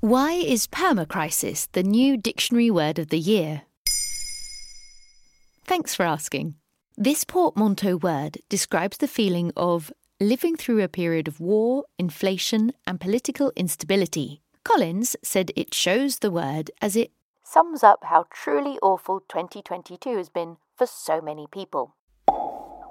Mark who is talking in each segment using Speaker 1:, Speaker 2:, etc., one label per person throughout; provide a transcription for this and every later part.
Speaker 1: Why is permacrisis the new dictionary word of the year? Thanks for asking. This portmanteau word describes the feeling of living through a period of war, inflation, and political instability. Collins said it shows the word as it sums up how truly awful 2022 has been for so many people.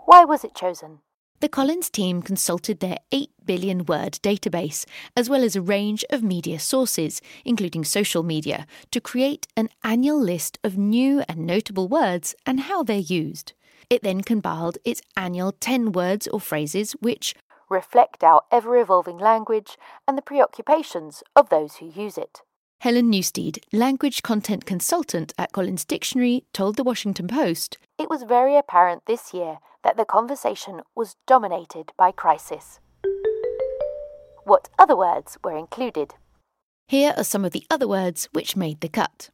Speaker 1: Why was it chosen? The Collins team consulted their 8 billion word database, as well as a range of media sources, including social media, to create an annual list of new and notable words and how they're used. It then compiled its annual 10 words or phrases which reflect our ever evolving language and the preoccupations of those who use it. Helen Newstead, language content consultant at Collins Dictionary, told the Washington Post It was very apparent this year that the conversation was dominated by crisis. What other words were included? Here are some of the other words which made the cut.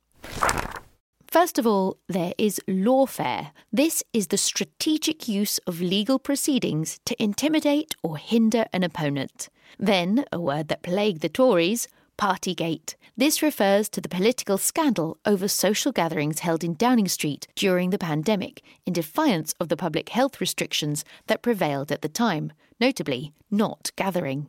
Speaker 1: First of all, there is lawfare. This is the strategic use of legal proceedings to intimidate or hinder an opponent. Then, a word that plagued the Tories, Partygate. This refers to the political scandal over social gatherings held in Downing Street during the pandemic, in defiance of the public health restrictions that prevailed at the time, notably not gathering.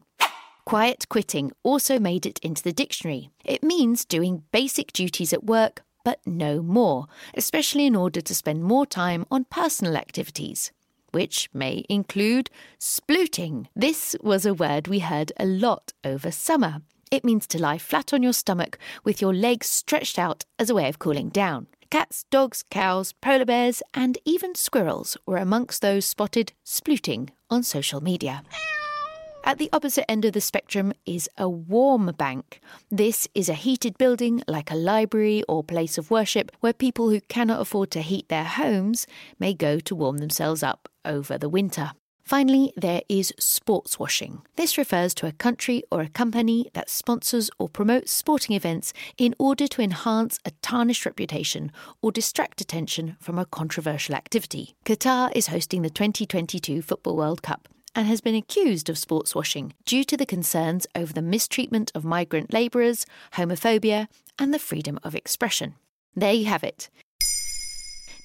Speaker 1: Quiet quitting also made it into the dictionary. It means doing basic duties at work, but no more, especially in order to spend more time on personal activities which may include splooting. This was a word we heard a lot over summer. It means to lie flat on your stomach with your legs stretched out as a way of cooling down. Cats, dogs, cows, polar bears, and even squirrels were amongst those spotted splooting on social media. At the opposite end of the spectrum is a warm bank. This is a heated building like a library or place of worship where people who cannot afford to heat their homes may go to warm themselves up over the winter. Finally, there is sports washing. This refers to a country or a company that sponsors or promotes sporting events in order to enhance a tarnished reputation or distract attention from a controversial activity. Qatar is hosting the 2022 Football World Cup and has been accused of sports washing due to the concerns over the mistreatment of migrant labourers, homophobia, and the freedom of expression. There you have it.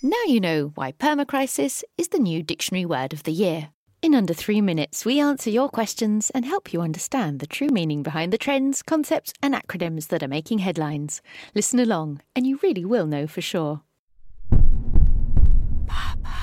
Speaker 1: Now you know why permacrisis is the new dictionary word of the year. In under three minutes, we answer your questions and help you understand the true meaning behind the trends, concepts, and acronyms that are making headlines. Listen along, and you really will know for sure. Ba.